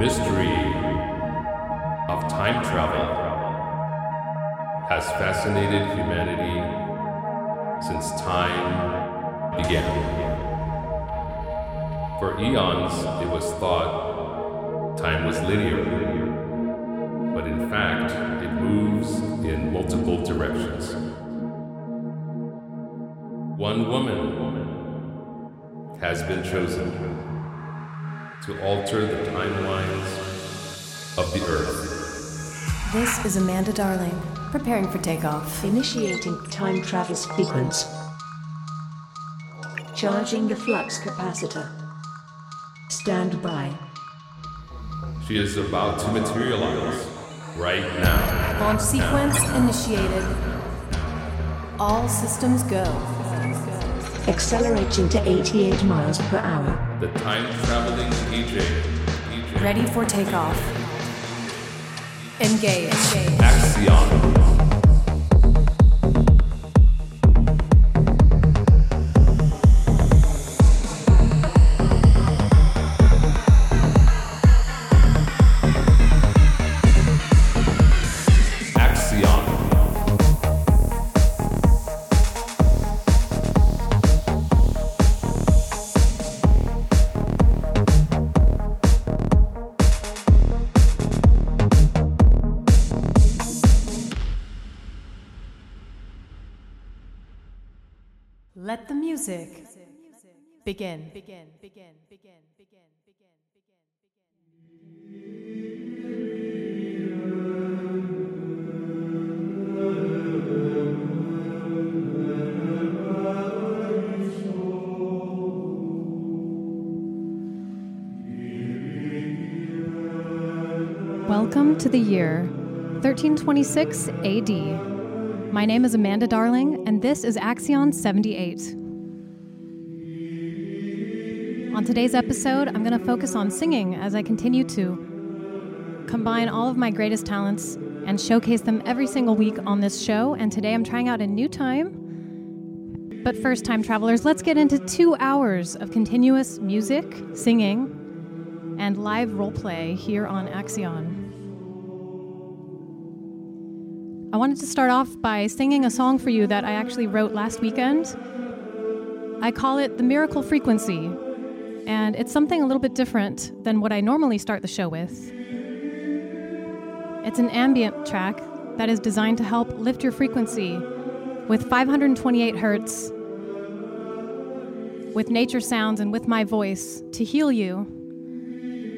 mystery of time travel has fascinated humanity since time began. For eons, it was thought time was linear, but in fact, it moves in multiple directions. One woman has been chosen to alter the timelines of the Earth. This is Amanda Darling, preparing for takeoff. Initiating time travel sequence. Charging the flux capacitor. Stand by. She is about to materialize right now. Launch sequence initiated. All systems go. Accelerating to 88 miles per hour. The time traveling DJ. DJ. Ready for takeoff. Engage. Axion. Axion. Music begin. Begin. Begin. Begin. Begin. Welcome to the year 1326 AD. My name is Amanda Darling, and this is Axion 78. On today's episode, I'm going to focus on singing as I continue to combine all of my greatest talents and showcase them every single week on this show. And today I'm trying out a new time. But first, time travelers, let's get into two hours of continuous music, singing, and live role play here on Axion. I wanted to start off by singing a song for you that I actually wrote last weekend. I call it The Miracle Frequency, and it's something a little bit different than what I normally start the show with. It's an ambient track that is designed to help lift your frequency with 528 hertz, with nature sounds, and with my voice to heal you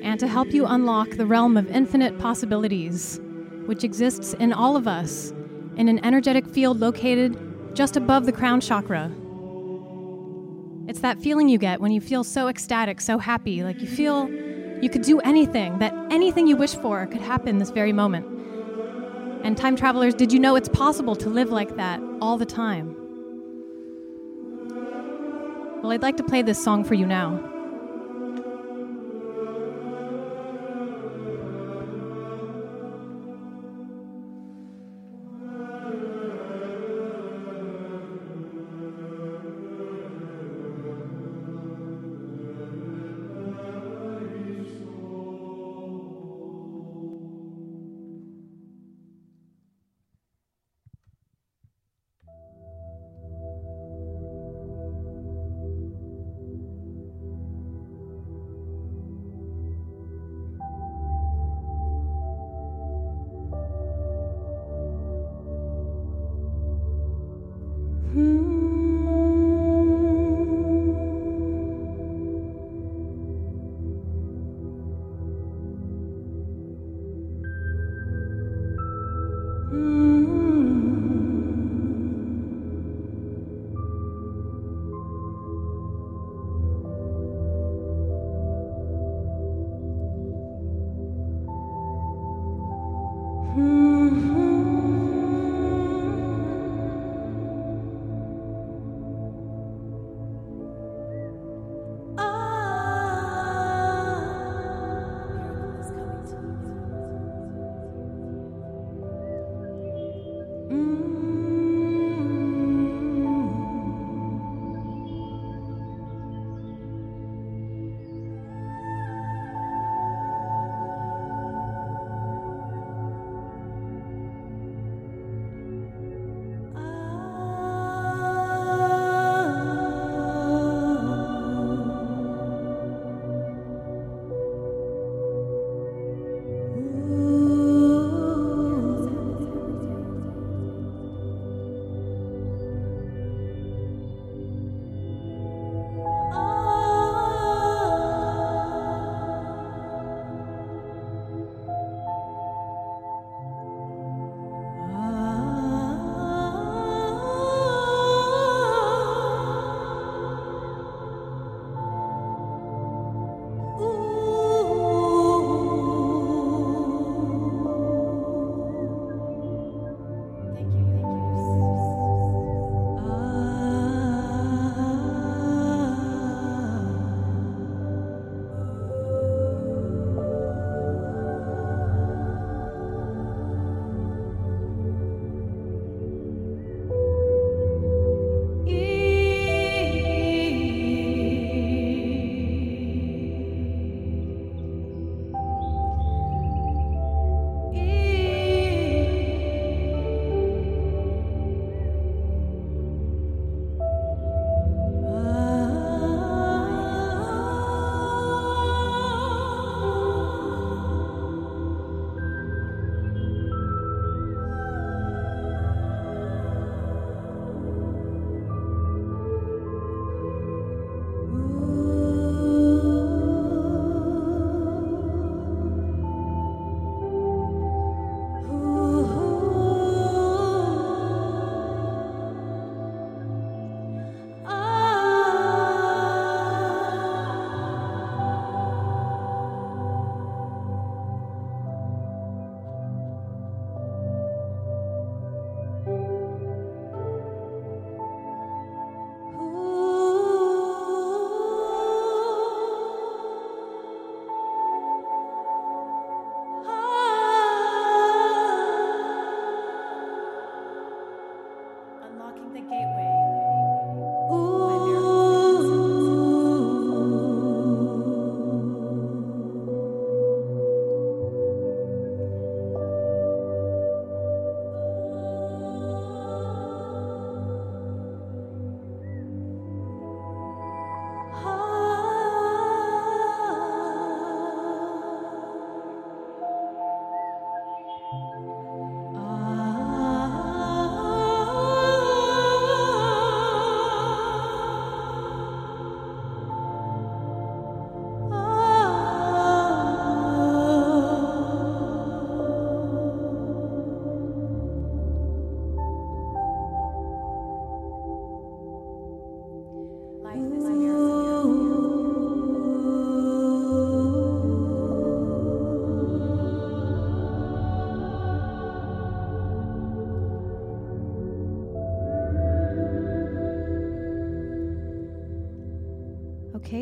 and to help you unlock the realm of infinite possibilities, which exists in all of us in an energetic field located just above the crown chakra. It's that feeling you get when you feel so ecstatic, so happy, like you feel you could do anything, that anything you wish for could happen this very moment. And, time travelers, did you know it's possible to live like that all the time? Well, I'd like to play this song for you now.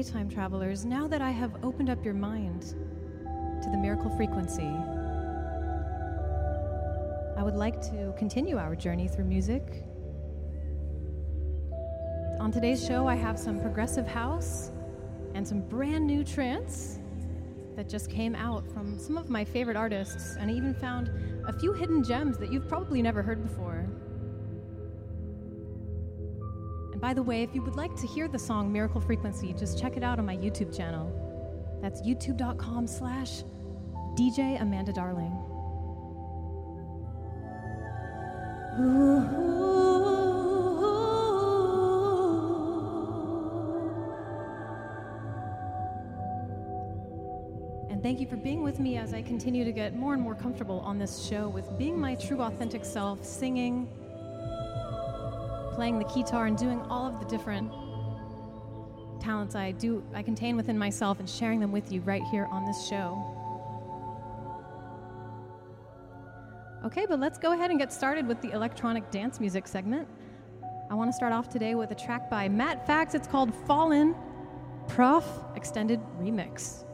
Okay, time travelers, now that I have opened up your mind to the miracle frequency, I would like to continue our journey through music. On today's show, I have some progressive house and some brand new trance that just came out from some of my favorite artists, and I even found a few hidden gems that you've probably never heard before. By the way, if you would like to hear the song Miracle Frequency, just check it out on my YouTube channel. That's youtube.com slash DJ Amanda Darling. And thank you for being with me as I continue to get more and more comfortable on this show with being my true authentic self, singing, playing the guitar, and doing all of the different talents I do I contain within myself and sharing them with you right here on this show. Okay, but let's go ahead and get started with the electronic dance music segment. I want to start off today with a track by Matt Fax. It's called Fallen Prof Extended Remix.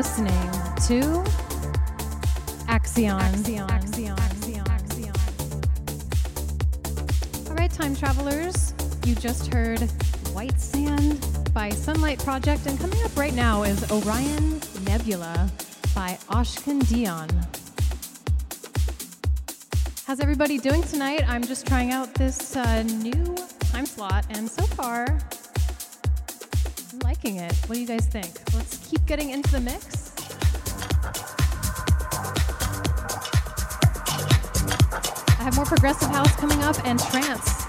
Listening to Axion. Axion. Axion. Axion. Axion. All right, time travelers, you just heard White Sand by Sunlight Project, and coming up right now is Orion Nebula by Ashkan Dion. How's everybody doing tonight? I'm just trying out this uh, new time slot, and so far, I'm liking it. What do you guys think? Let's keep getting into the mix. Progressive house coming up and trance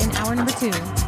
in hour number two.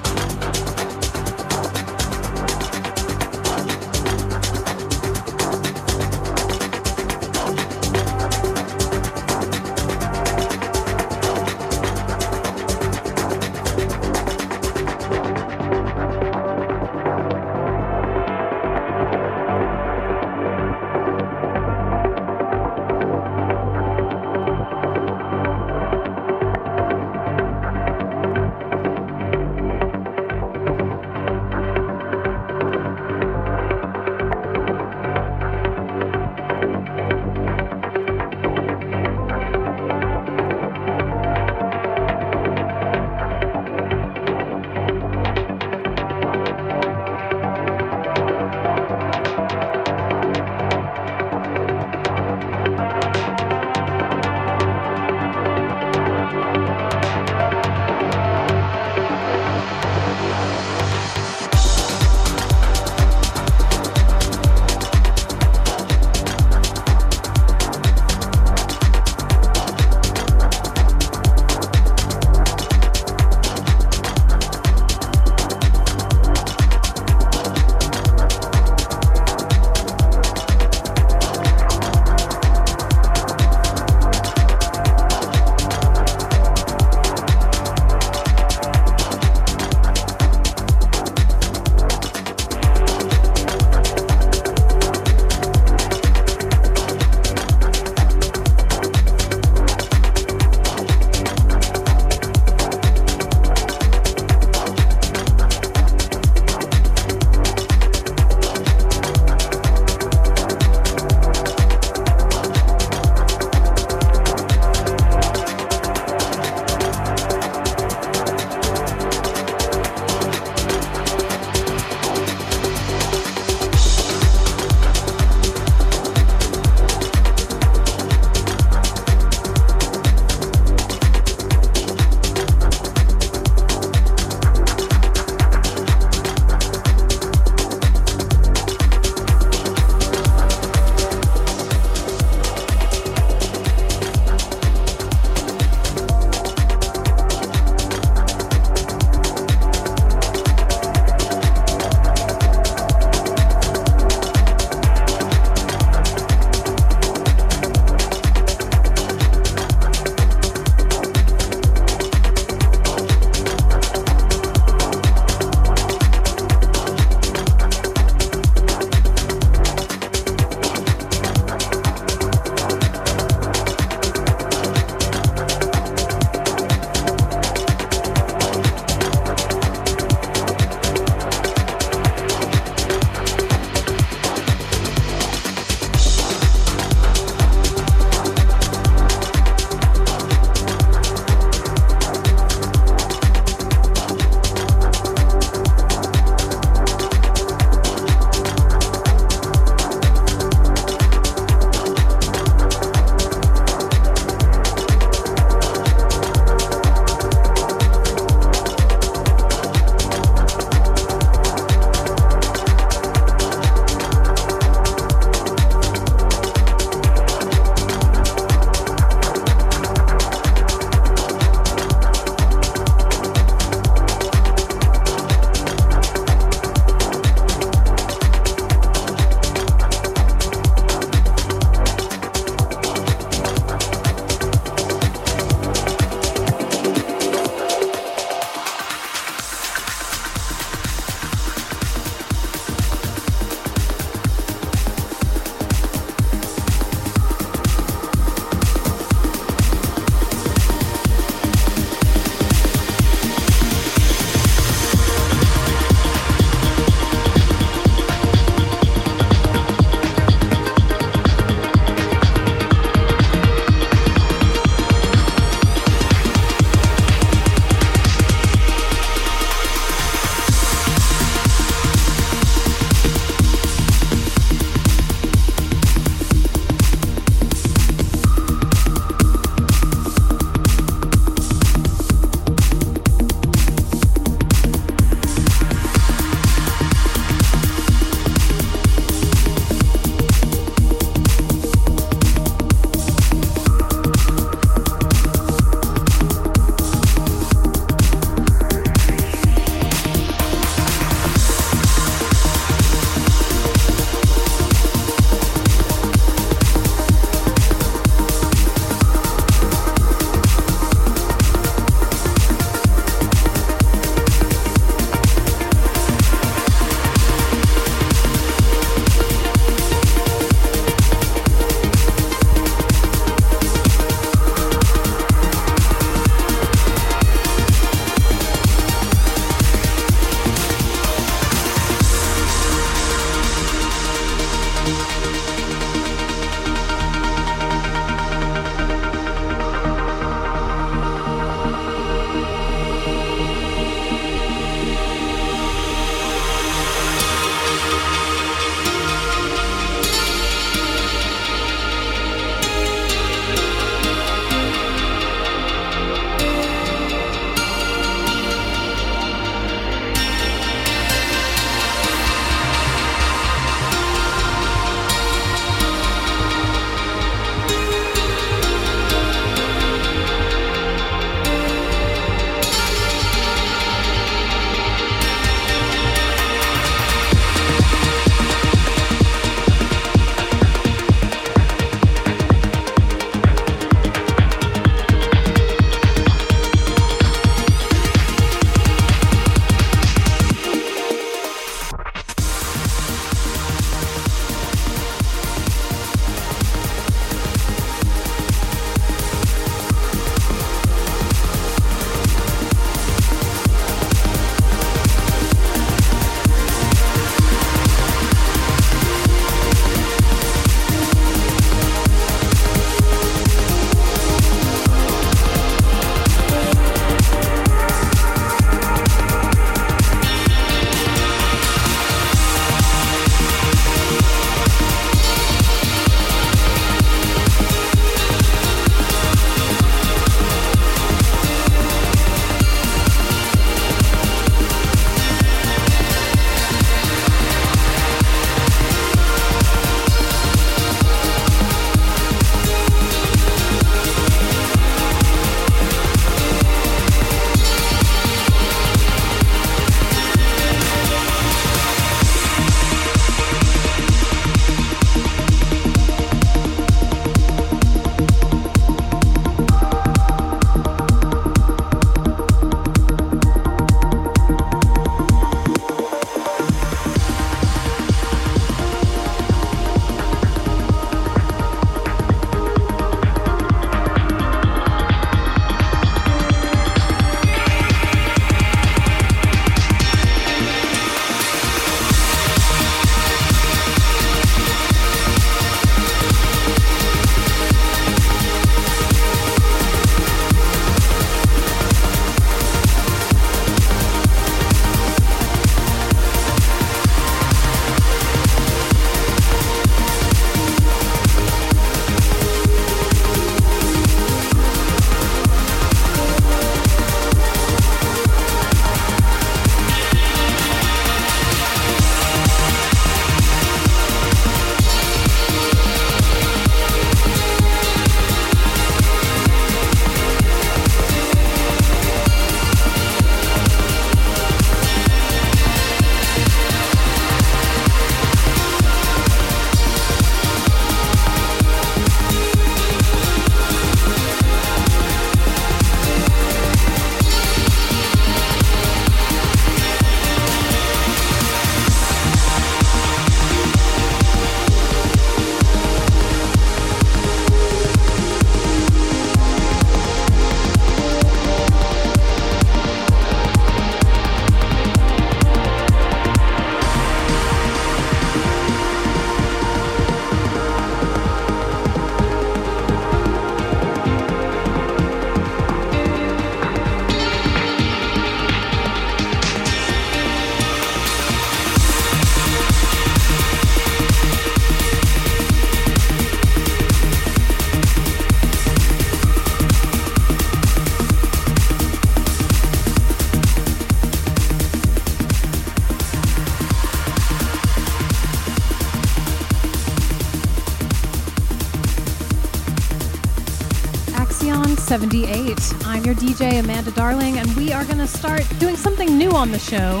78. I'm your DJ, Amanda Darling, and we are going to start doing something new on the show.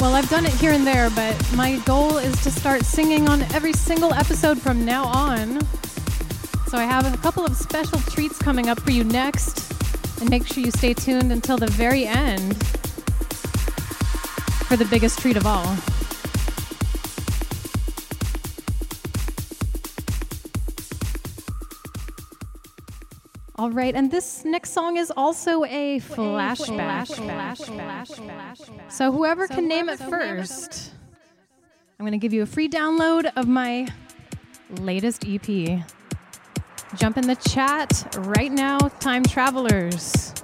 Well, I've done it here and there, but my goal is to start singing on every single episode from now on. So I have a couple of special treats coming up for you next, and make sure you stay tuned until the very end for the biggest treat of all. All right, and this next song is also a flashback. So whoever can name it first, I'm going to give you a free download of my latest EP. Jump in the chat right now, time travelers.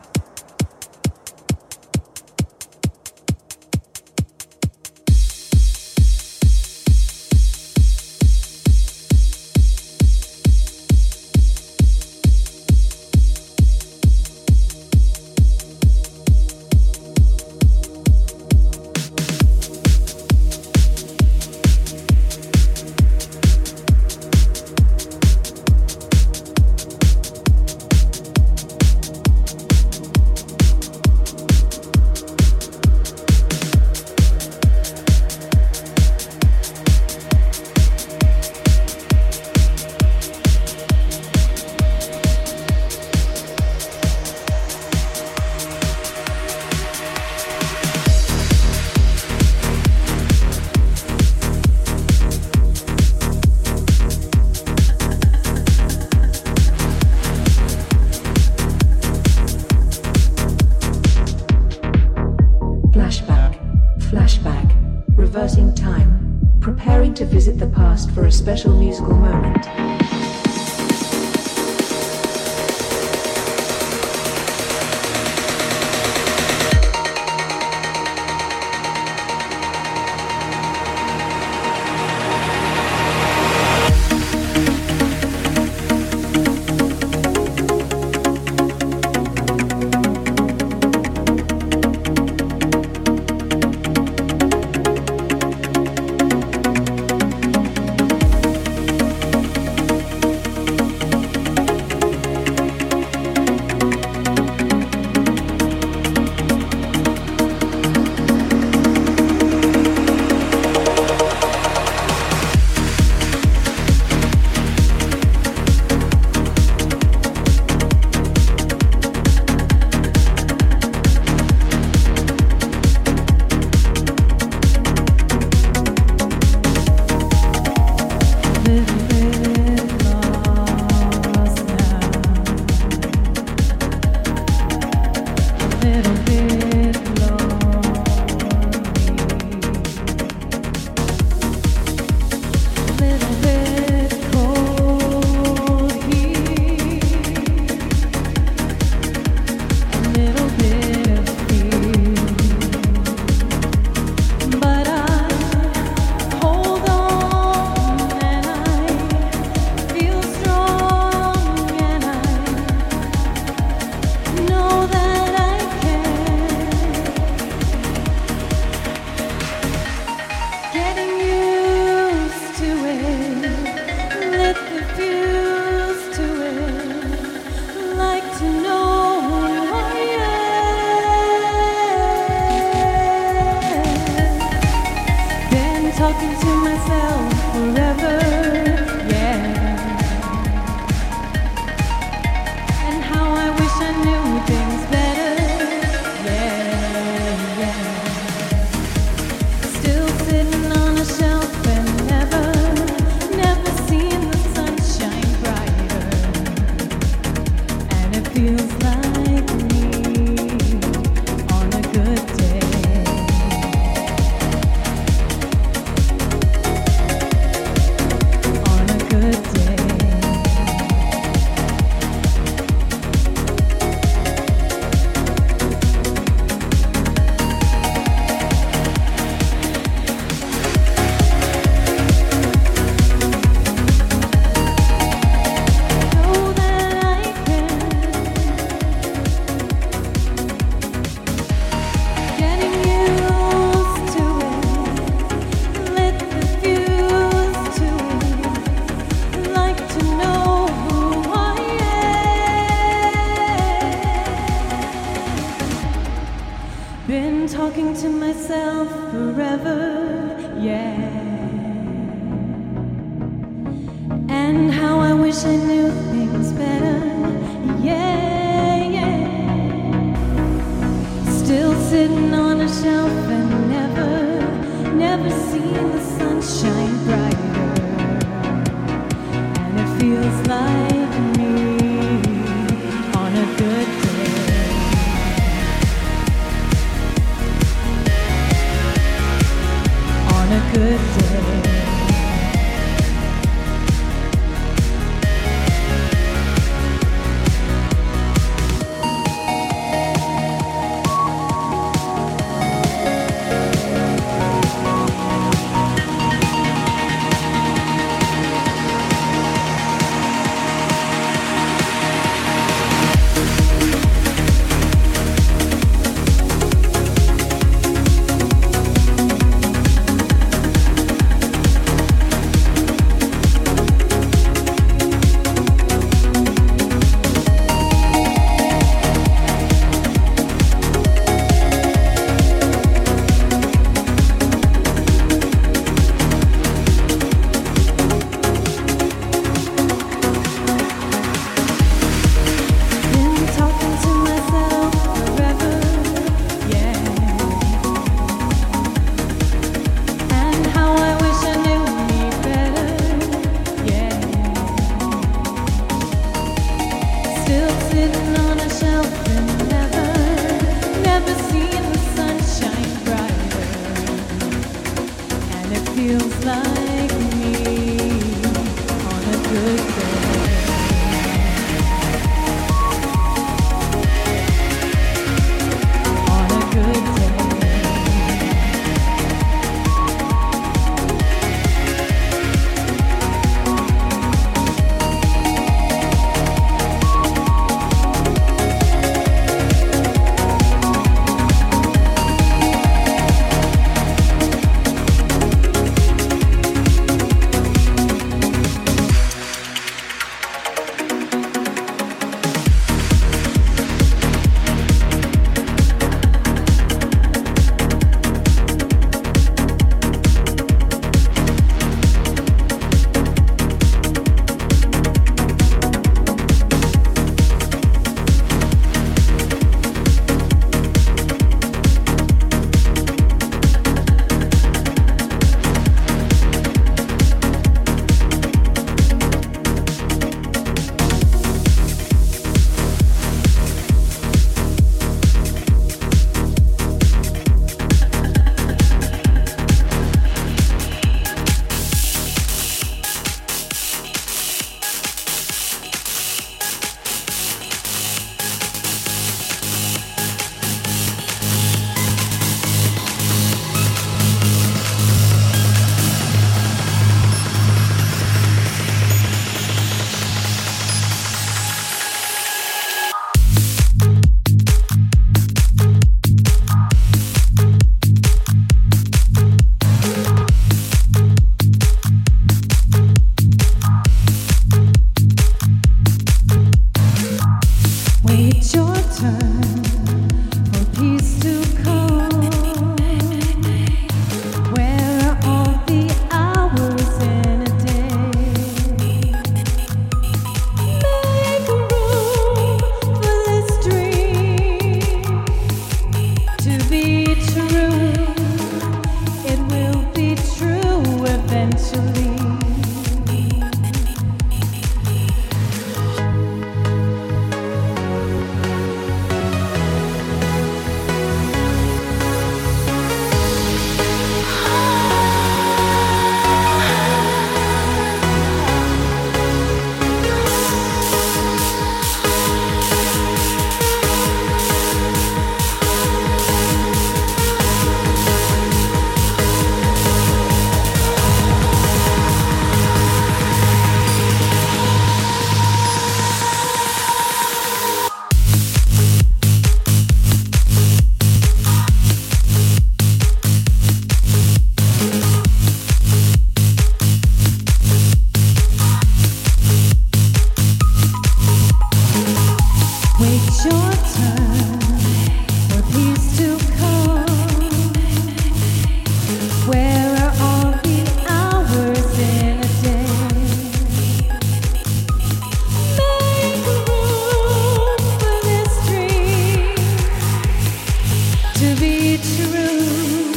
to be true,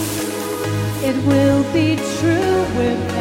it will be true with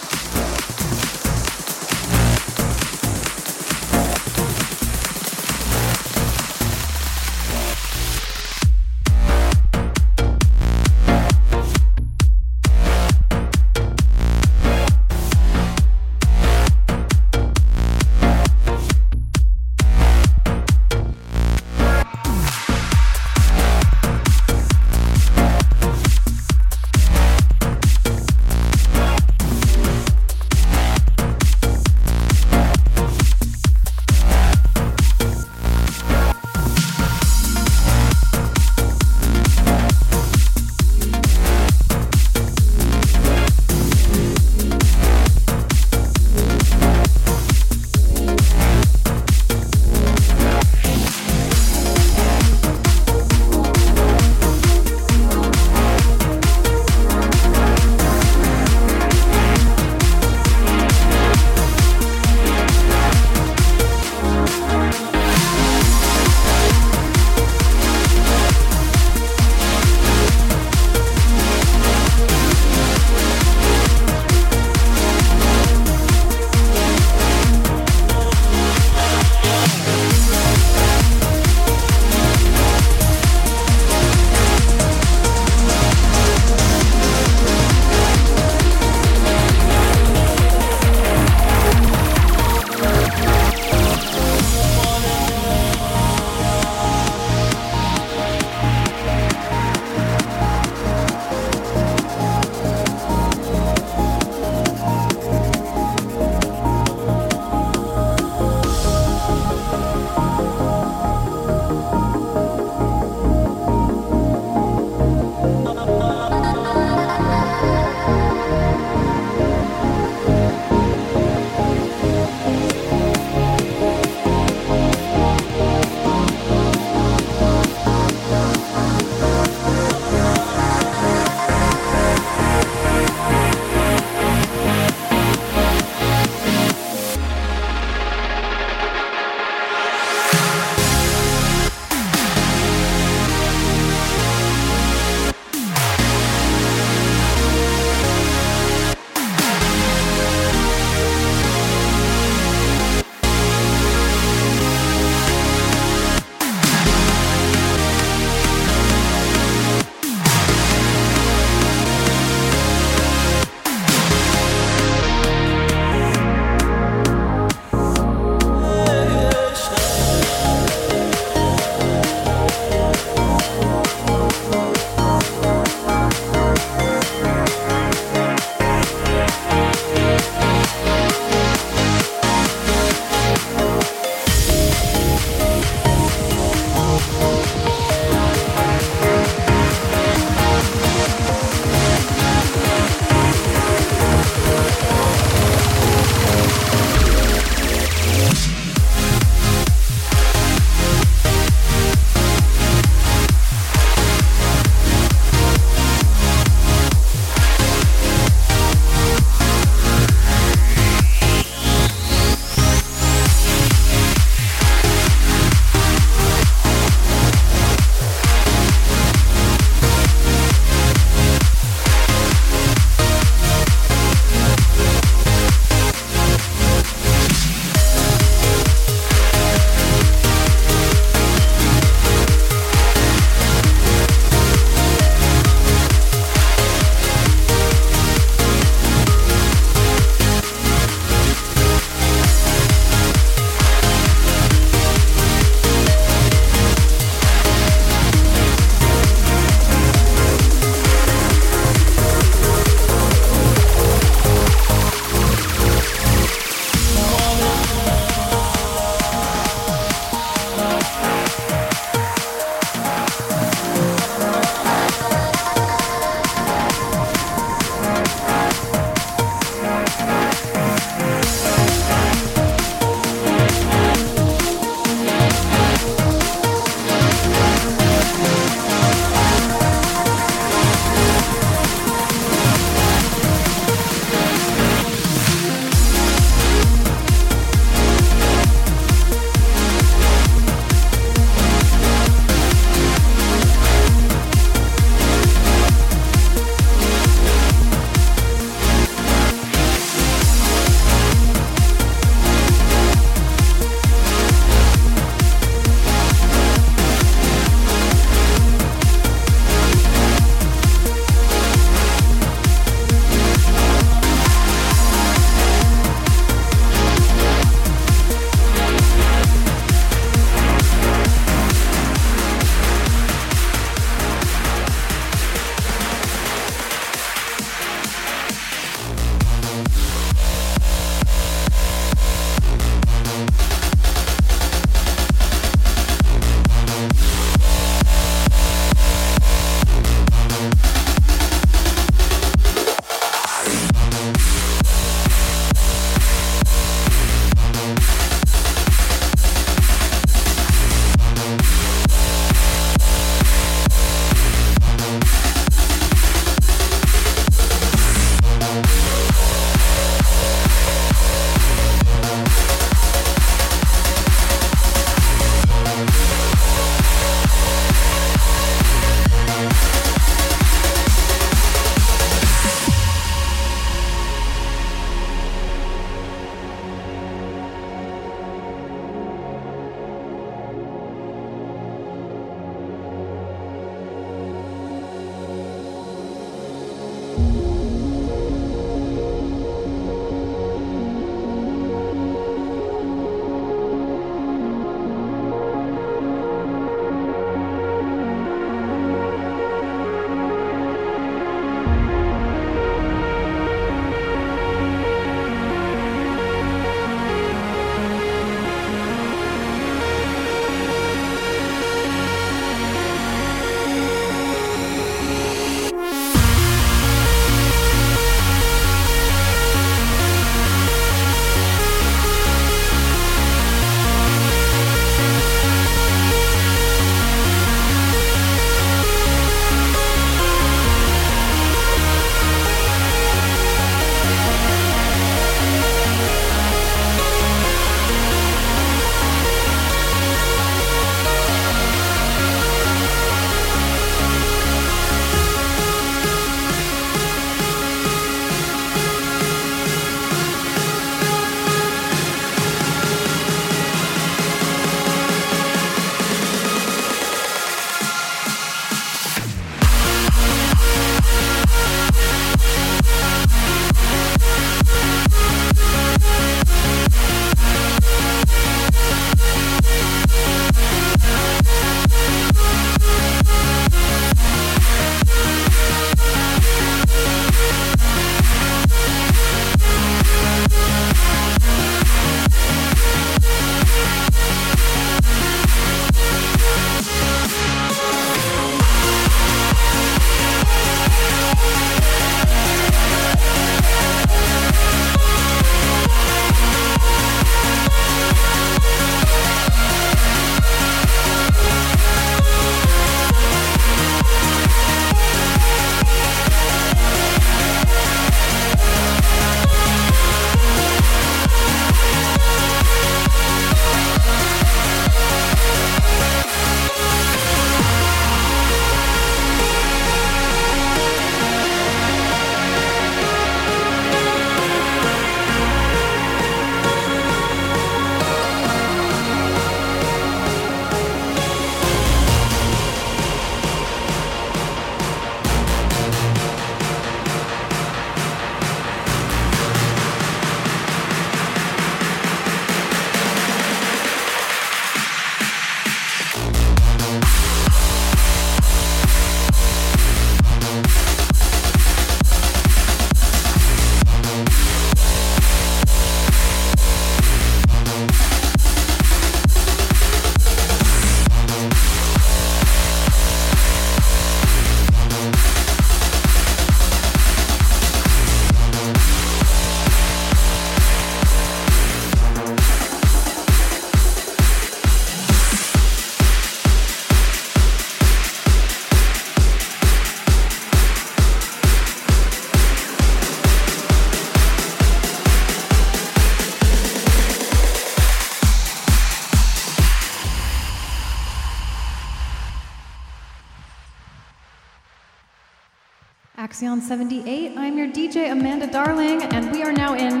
178. I'm your DJ, Amanda Darling, and we are now in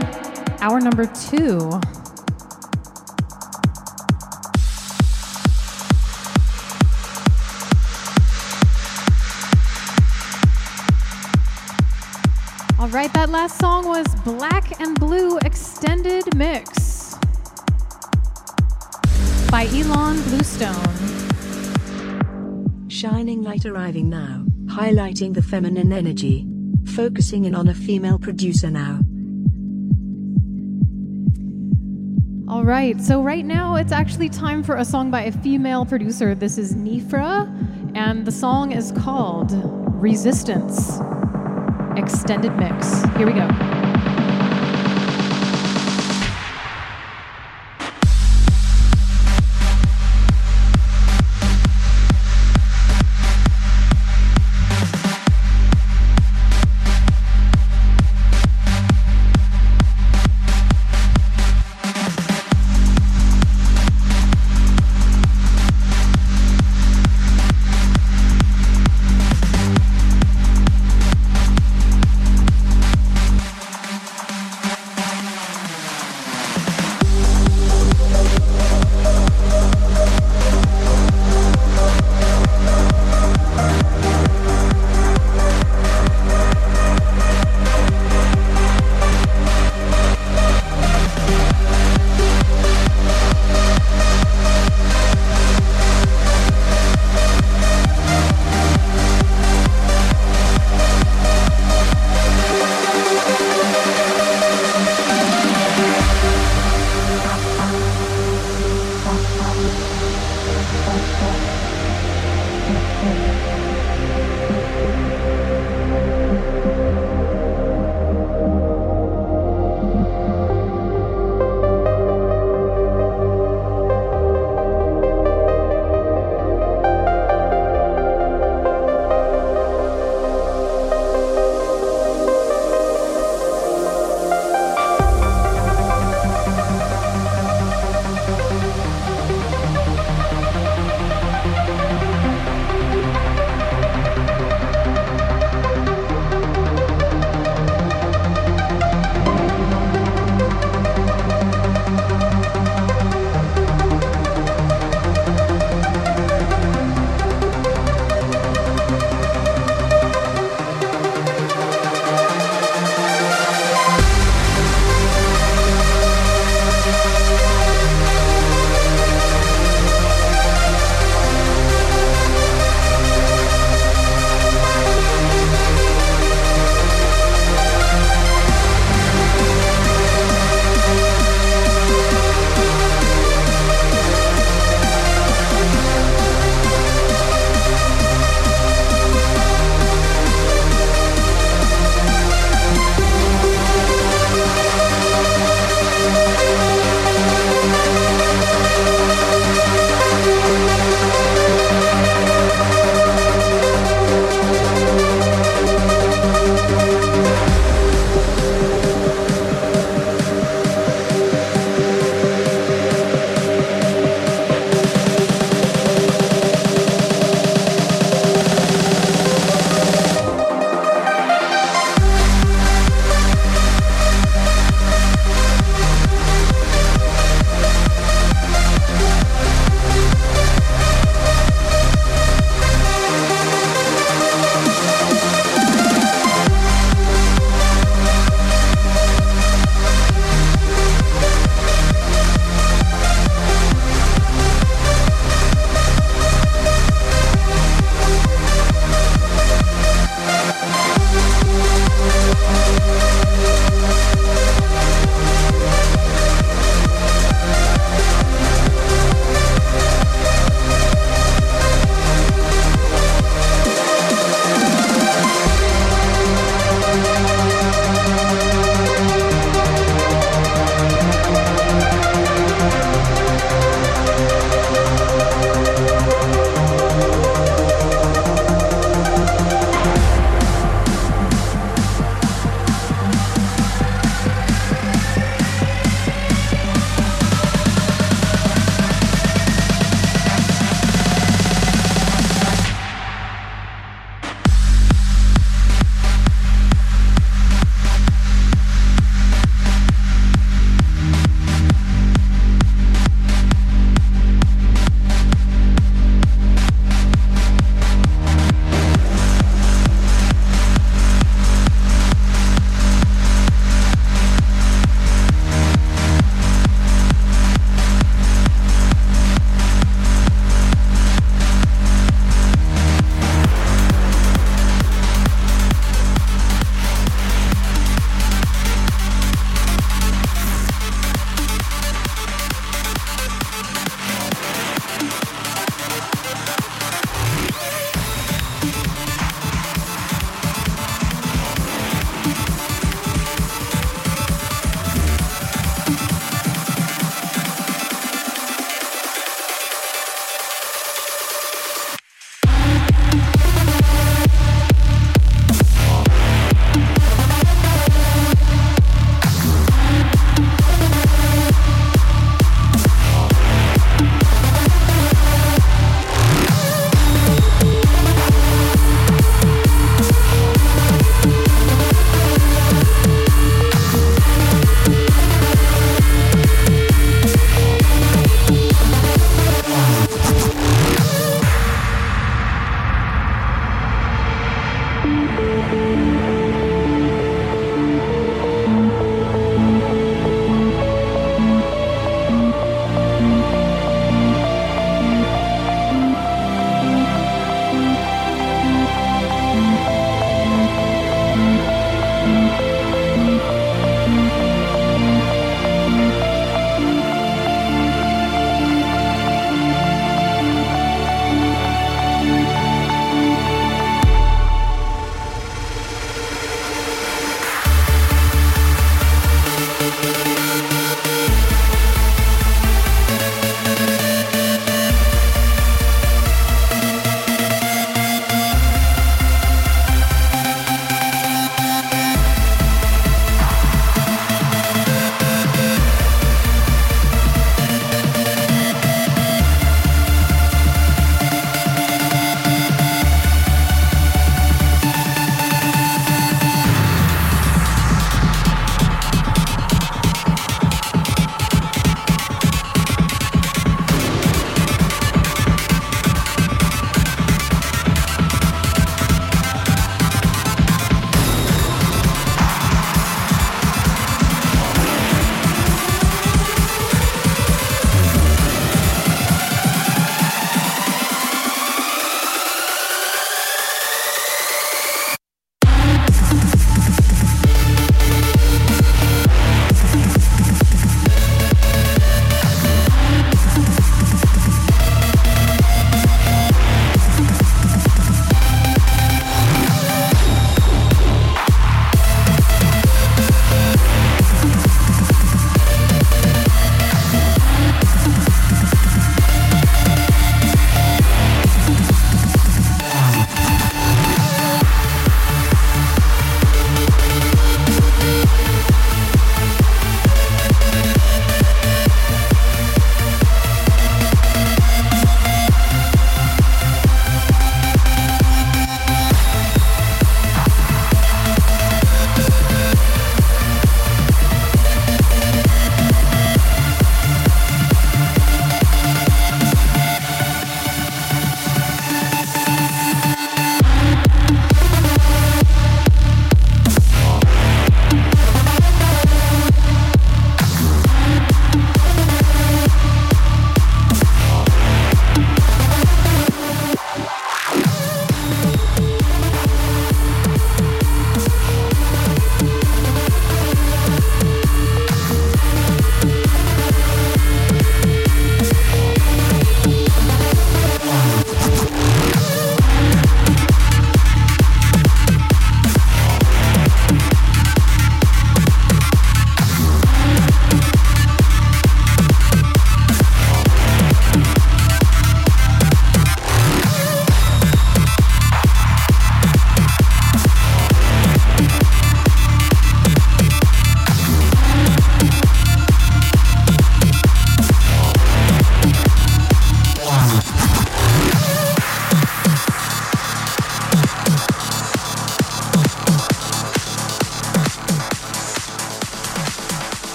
hour number two. All right, that last song was Black and Blue Extended Mix by Ilan Bluestone. Shining light arriving now, highlighting the feminine energy. Focusing in on a female producer now. All right, so right now it's actually time for a song by a female producer. This is Nifra, and the song is called Resistance Extended Mix. Here we go.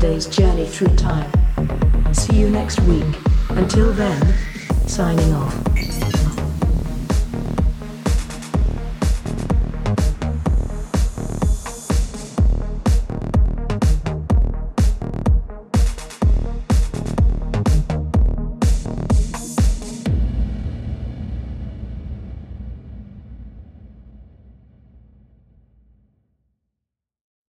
Today's journey through time.